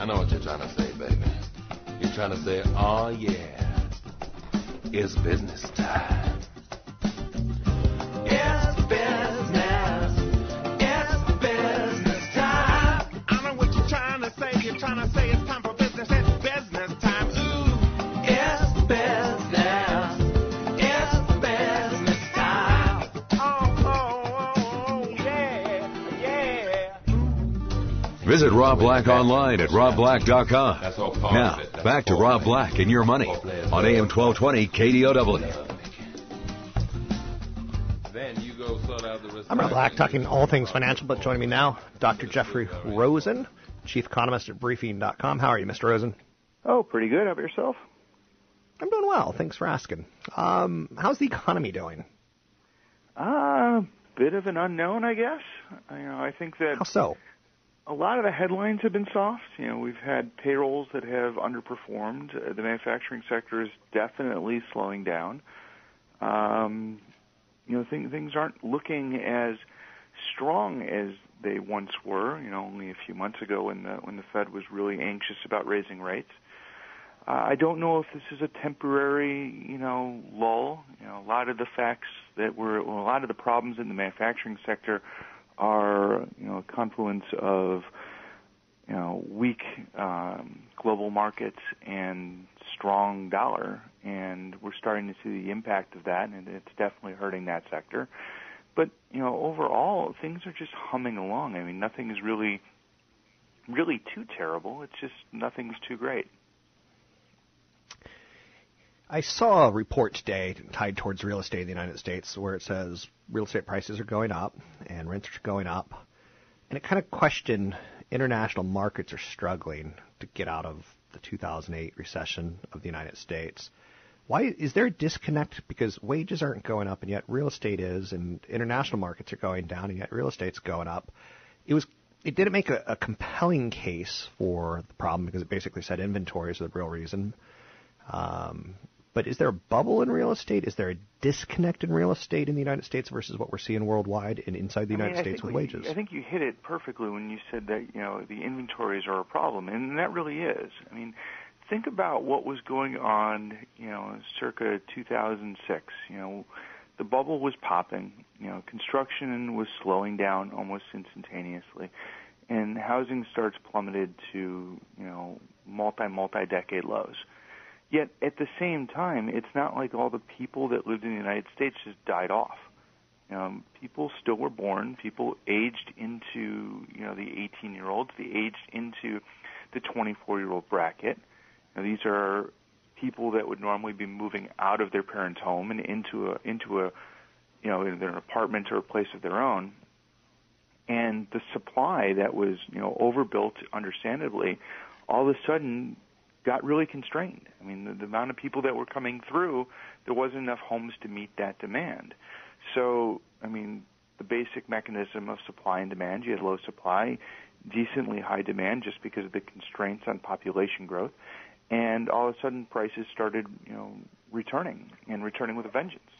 I know what you're trying to say, baby. You're trying to say, oh yeah, it's business time. Visit Rob Black online at robblack.com. That's all part Now, of it. That's back to Rob. Black and your money on AM 1220 KDOW. Then you go sort out the rest I'm Rob Black, talking all things financial, but joining me now, Dr. Jeffrey Rosen, Chief Economist at Briefing.com. How are you, Mr. Rosen? Oh, pretty good. How about yourself? I'm doing well. Thanks for asking. Um, how's the economy doing? Uh, bit of an unknown, I guess. You know, I think that How so? A lot of the headlines have been soft. You know, we've had payrolls that have underperformed. Uh, the manufacturing sector is definitely slowing down. Um, you know, thing, things aren't looking as strong as they once were. You know, only a few months ago when the when the Fed was really anxious about raising rates. Uh, I don't know if this is a temporary, you know, lull. You know, a lot of the facts that were, well, a lot of the problems in the manufacturing sector are, you know, a confluence of, you know, weak um, global markets and strong dollar, and we're starting to see the impact of that, and it's definitely hurting that sector. But you know, overall, things are just humming along. I mean, nothing is really, really too terrible. It's just nothing's too great. I saw a report today tied towards real estate in the United States where it says real estate prices are going up and rents are going up. And it kind of questioned international markets are struggling to get out of the 2008 recession of the United States. Why is there a disconnect because wages aren't going up and yet real estate is and international markets are going down and yet real estate's going up? It was it didn't make a, a compelling case for the problem because it basically said inventories are the real reason. Um, but is there a bubble in real estate? Is there a disconnect in real estate in the United States versus what we're seeing worldwide and inside the I United I States with we- wages? I think you hit it perfectly when you said that you know the inventories are a problem, and that really is. I mean, think about what was going on, you know, circa 2006. You know, the bubble was popping. You know, construction was slowing down almost instantaneously, and housing starts plummeted to you know multi multi decade lows. Yet at the same time, it's not like all the people that lived in the United States just died off. Um, people still were born. People aged into you know the 18 year olds. They aged into the 24 year old bracket. Now, these are people that would normally be moving out of their parents' home and into a into a you know in an apartment or a place of their own. And the supply that was you know overbuilt, understandably, all of a sudden got really constrained. I mean, the, the amount of people that were coming through, there wasn't enough homes to meet that demand. So, I mean, the basic mechanism of supply and demand, you had low supply, decently high demand just because of the constraints on population growth, and all of a sudden prices started, you know, returning and returning with a vengeance.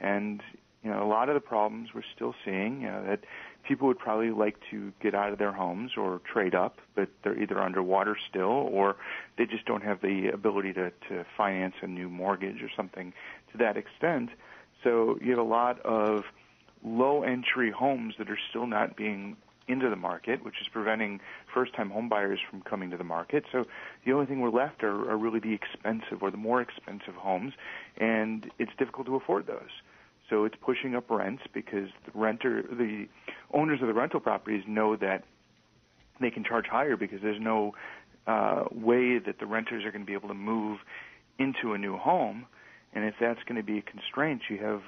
And you know, a lot of the problems we're still seeing, you know, that people would probably like to get out of their homes or trade up, but they're either underwater still or they just don't have the ability to, to finance a new mortgage or something to that extent. So you have a lot of low entry homes that are still not being into the market, which is preventing first time home buyers from coming to the market. So the only thing we're left are, are really the expensive or the more expensive homes, and it's difficult to afford those. So it's pushing up rents because the renter, the owners of the rental properties know that they can charge higher because there's no uh, way that the renters are going to be able to move into a new home. And if that's going to be a constraint, you have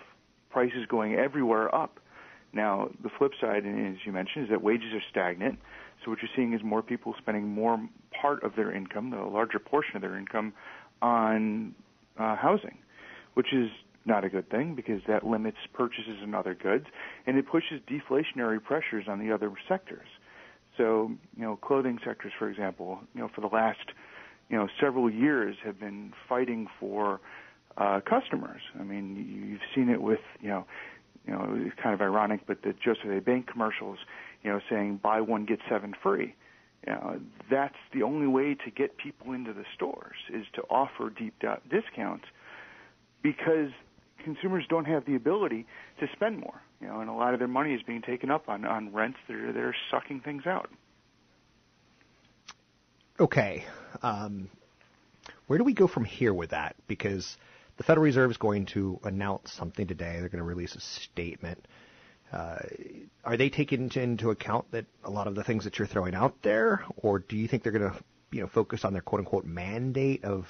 prices going everywhere up. Now, the flip side, as you mentioned, is that wages are stagnant. So what you're seeing is more people spending more part of their income, the larger portion of their income, on uh, housing, which is not a good thing because that limits purchases in other goods and it pushes deflationary pressures on the other sectors. So, you know, clothing sectors, for example, you know, for the last, you know, several years have been fighting for uh, customers. I mean, you've seen it with, you know, you know, it's kind of ironic, but the Joseph A. Bank commercials, you know, saying buy one get seven free. You know, that's the only way to get people into the stores is to offer deep discounts because consumers don't have the ability to spend more. You know, and a lot of their money is being taken up on on rents. They're they're sucking things out. Okay, um, where do we go from here with that? Because the Federal Reserve is going to announce something today. They're going to release a statement. Uh, are they taking into account that a lot of the things that you're throwing out there, or do you think they're going to, you know, focus on their quote unquote mandate of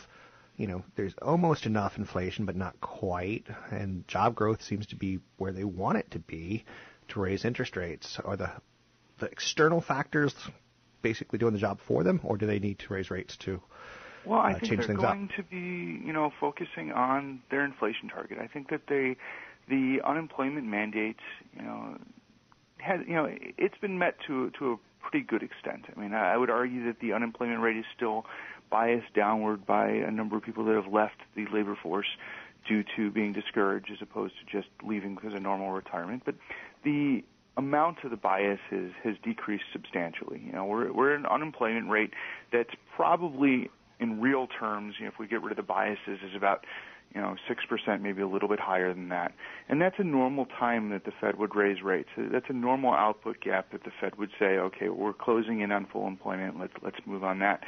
you know, there's almost enough inflation, but not quite, and job growth seems to be where they want it to be to raise interest rates. Are the the external factors basically doing the job for them, or do they need to raise rates to well, I uh, think they're going up? to be, you know, focusing on their inflation target. I think that they, the unemployment mandate, you know, has, you know, it's been met to to a pretty good extent. I mean, I would argue that the unemployment rate is still biased downward by a number of people that have left the labor force due to being discouraged as opposed to just leaving because of normal retirement. But the amount of the bias has, has decreased substantially. You know, we're, we're at an unemployment rate that's probably in real terms, you know, if we get rid of the biases, is about you know, 6%, maybe a little bit higher than that. And that's a normal time that the Fed would raise rates. That's a normal output gap that the Fed would say, okay, we're closing in on full employment. Let's, let's move on that.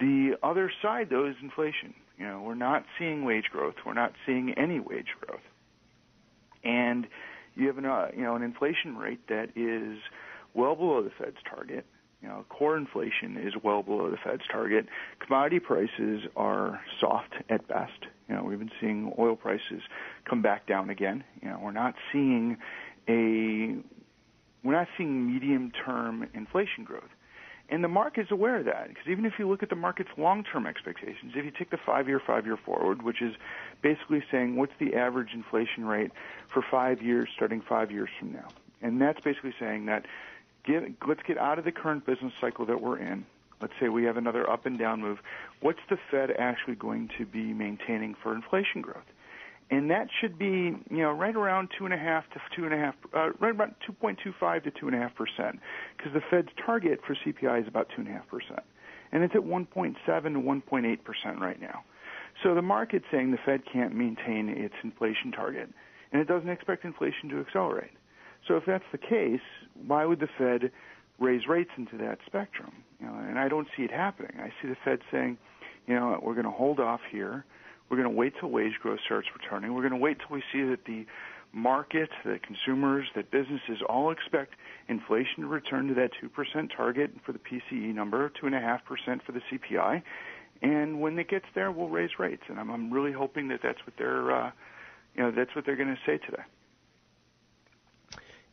The other side, though, is inflation. You know, we're not seeing wage growth. We're not seeing any wage growth. And you have an, uh, you know, an inflation rate that is well below the Fed's target. You know, core inflation is well below the Fed's target. Commodity prices are soft at best. You know, we've been seeing oil prices come back down again. You know, we're not seeing a we're not seeing medium-term inflation growth. And the market's aware of that because even if you look at the market's long-term expectations, if you take the five-year, five-year forward, which is basically saying what's the average inflation rate for five years starting five years from now, and that's basically saying that get, let's get out of the current business cycle that we're in. Let's say we have another up and down move. What's the Fed actually going to be maintaining for inflation growth? And that should be you know right around two and a half to two and a half, uh, right about 2.25 to two and a half percent, because the Fed's target for CPI is about two and a half percent, and it's at 1.7 to 1.8 percent right now. So the market's saying the Fed can't maintain its inflation target, and it doesn't expect inflation to accelerate. So if that's the case, why would the Fed raise rates into that spectrum? You know, and I don't see it happening. I see the Fed saying, you know, we're going to hold off here we're going to wait till wage growth starts returning. We're going to wait till we see that the market, that consumers, that businesses all expect inflation to return to that 2% target for the PCE number, 2.5% for the CPI. And when it gets there, we'll raise rates. And I'm, I'm really hoping that that's what they're, uh, you know, that's what they're going to say today.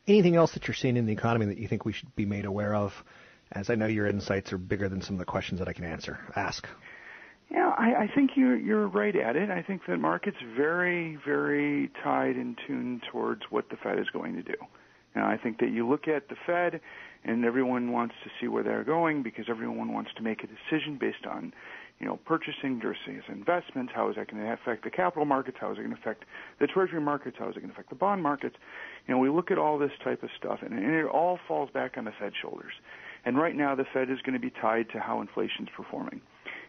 Anything else that you're seeing in the economy that you think we should be made aware of? As I know your insights are bigger than some of the questions that I can answer. Ask. Yeah, I, I think you're you're right at it. I think the market's very, very tied and tuned towards what the Fed is going to do. And I think that you look at the Fed, and everyone wants to see where they're going because everyone wants to make a decision based on, you know, purchasing versus investments. How is that going to affect the capital markets? How is it going to affect the treasury markets? How is it going to affect the bond markets? You know, we look at all this type of stuff, and, and it all falls back on the Fed's shoulders. And right now, the Fed is going to be tied to how inflation's performing.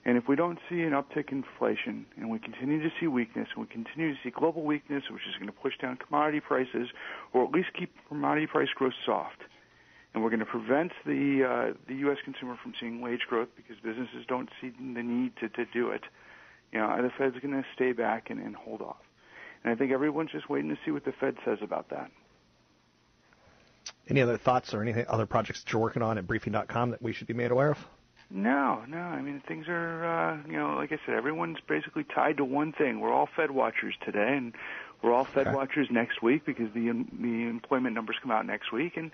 And if we don't see an uptick in inflation and we continue to see weakness and we continue to see global weakness, which is going to push down commodity prices or at least keep commodity price growth soft, and we're going to prevent the uh, the U.S. consumer from seeing wage growth because businesses don't see the need to, to do it, you know, the Fed's going to stay back and, and hold off. And I think everyone's just waiting to see what the Fed says about that. Any other thoughts or any other projects that you're working on at briefing.com that we should be made aware of? No, no. I mean, things are, uh, you know, like I said, everyone's basically tied to one thing. We're all Fed watchers today, and we're all Fed Okay. watchers next week because the the employment numbers come out next week, and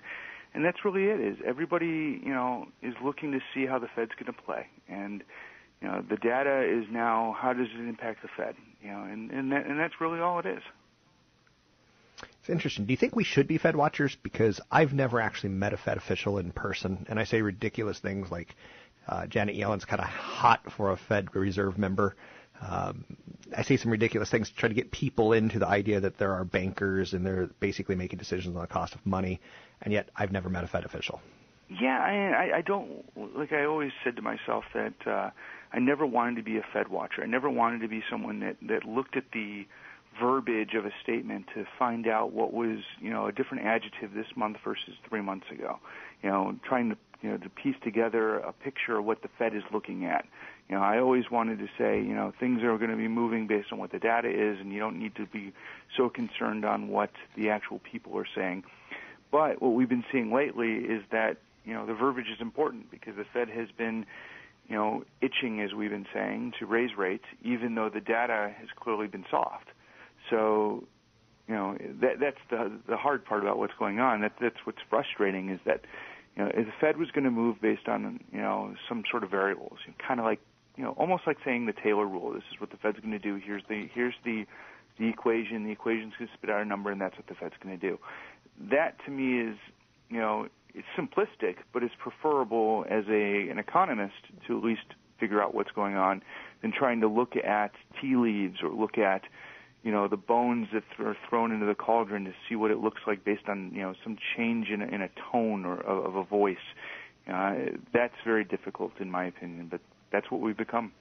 and that's really it. Is everybody you know is looking to see how the Fed's going to play, and you know the data is now how does it impact the Fed, you know, and and that, and that's really all it is. It's interesting. Do you think we should be Fed watchers? Because I've never actually met a Fed official in person, and I say ridiculous things like Janet Yellen's kind of hot for a Fed Reserve member. Um, I say some ridiculous things to try to get people into the idea that there are bankers and they're basically making decisions on the cost of money, and yet I've never met a Fed official. Yeah, I, I, I don't like. I always said to myself that uh, I never wanted to be a Fed watcher. I never wanted to be someone that that looked at the verbiage of a statement to find out what was you know a different adjective this month versus three months ago. You know, trying to you know to piece together a picture of what the Fed is looking at. You know, I always wanted to say, you know, things are going to be moving based on what the data is, and you don't need to be so concerned on what the actual people are saying. But what we've been seeing lately is that, you know, the verbiage is important because the Fed has been, you know, itching, as we've been saying, to raise rates, even though the data has clearly been soft. So, you know, that, that's the the hard part about what's going on. That that's what's frustrating is that, you know, the Fed was going to move based on, you know, some sort of variables, you know, kind of like you know, almost like saying the Taylor rule. This is what the Fed's going to do. Here's the here's the the equation. The equation's going to spit out a number, and that's what the Fed's going to do. That to me is, you know, it's simplistic, but it's preferable as a an economist to at least figure out what's going on than trying to look at tea leaves or look at, you know, the bones that are thrown into the cauldron to see what it looks like based on, you know, some change in a, in a tone or of, of a voice. Uh, that's very difficult in my opinion, but that's what we've become.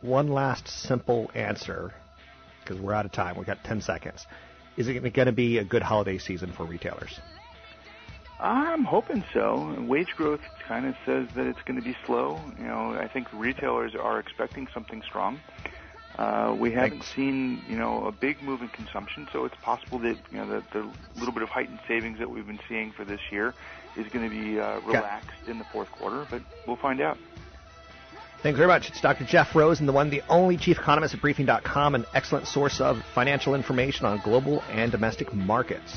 One last simple answer, because we're out of time. We've got 10 seconds. Is it going to be a good holiday season for retailers? I'm hoping so. Wage growth kind of says that it's going to be slow. You know, I think retailers are expecting something strong. Uh, we haven't Thanks. seen, you know, a big move in consumption, so it's possible that, you know, the, the little bit of heightened savings that we've been seeing for this year is going to be uh, relaxed in the fourth quarter, but we'll find out. Thanks very much. It's Dr. Jeff Rosen, the one, the only chief economist at briefing.com, an excellent source of financial information on global and domestic markets.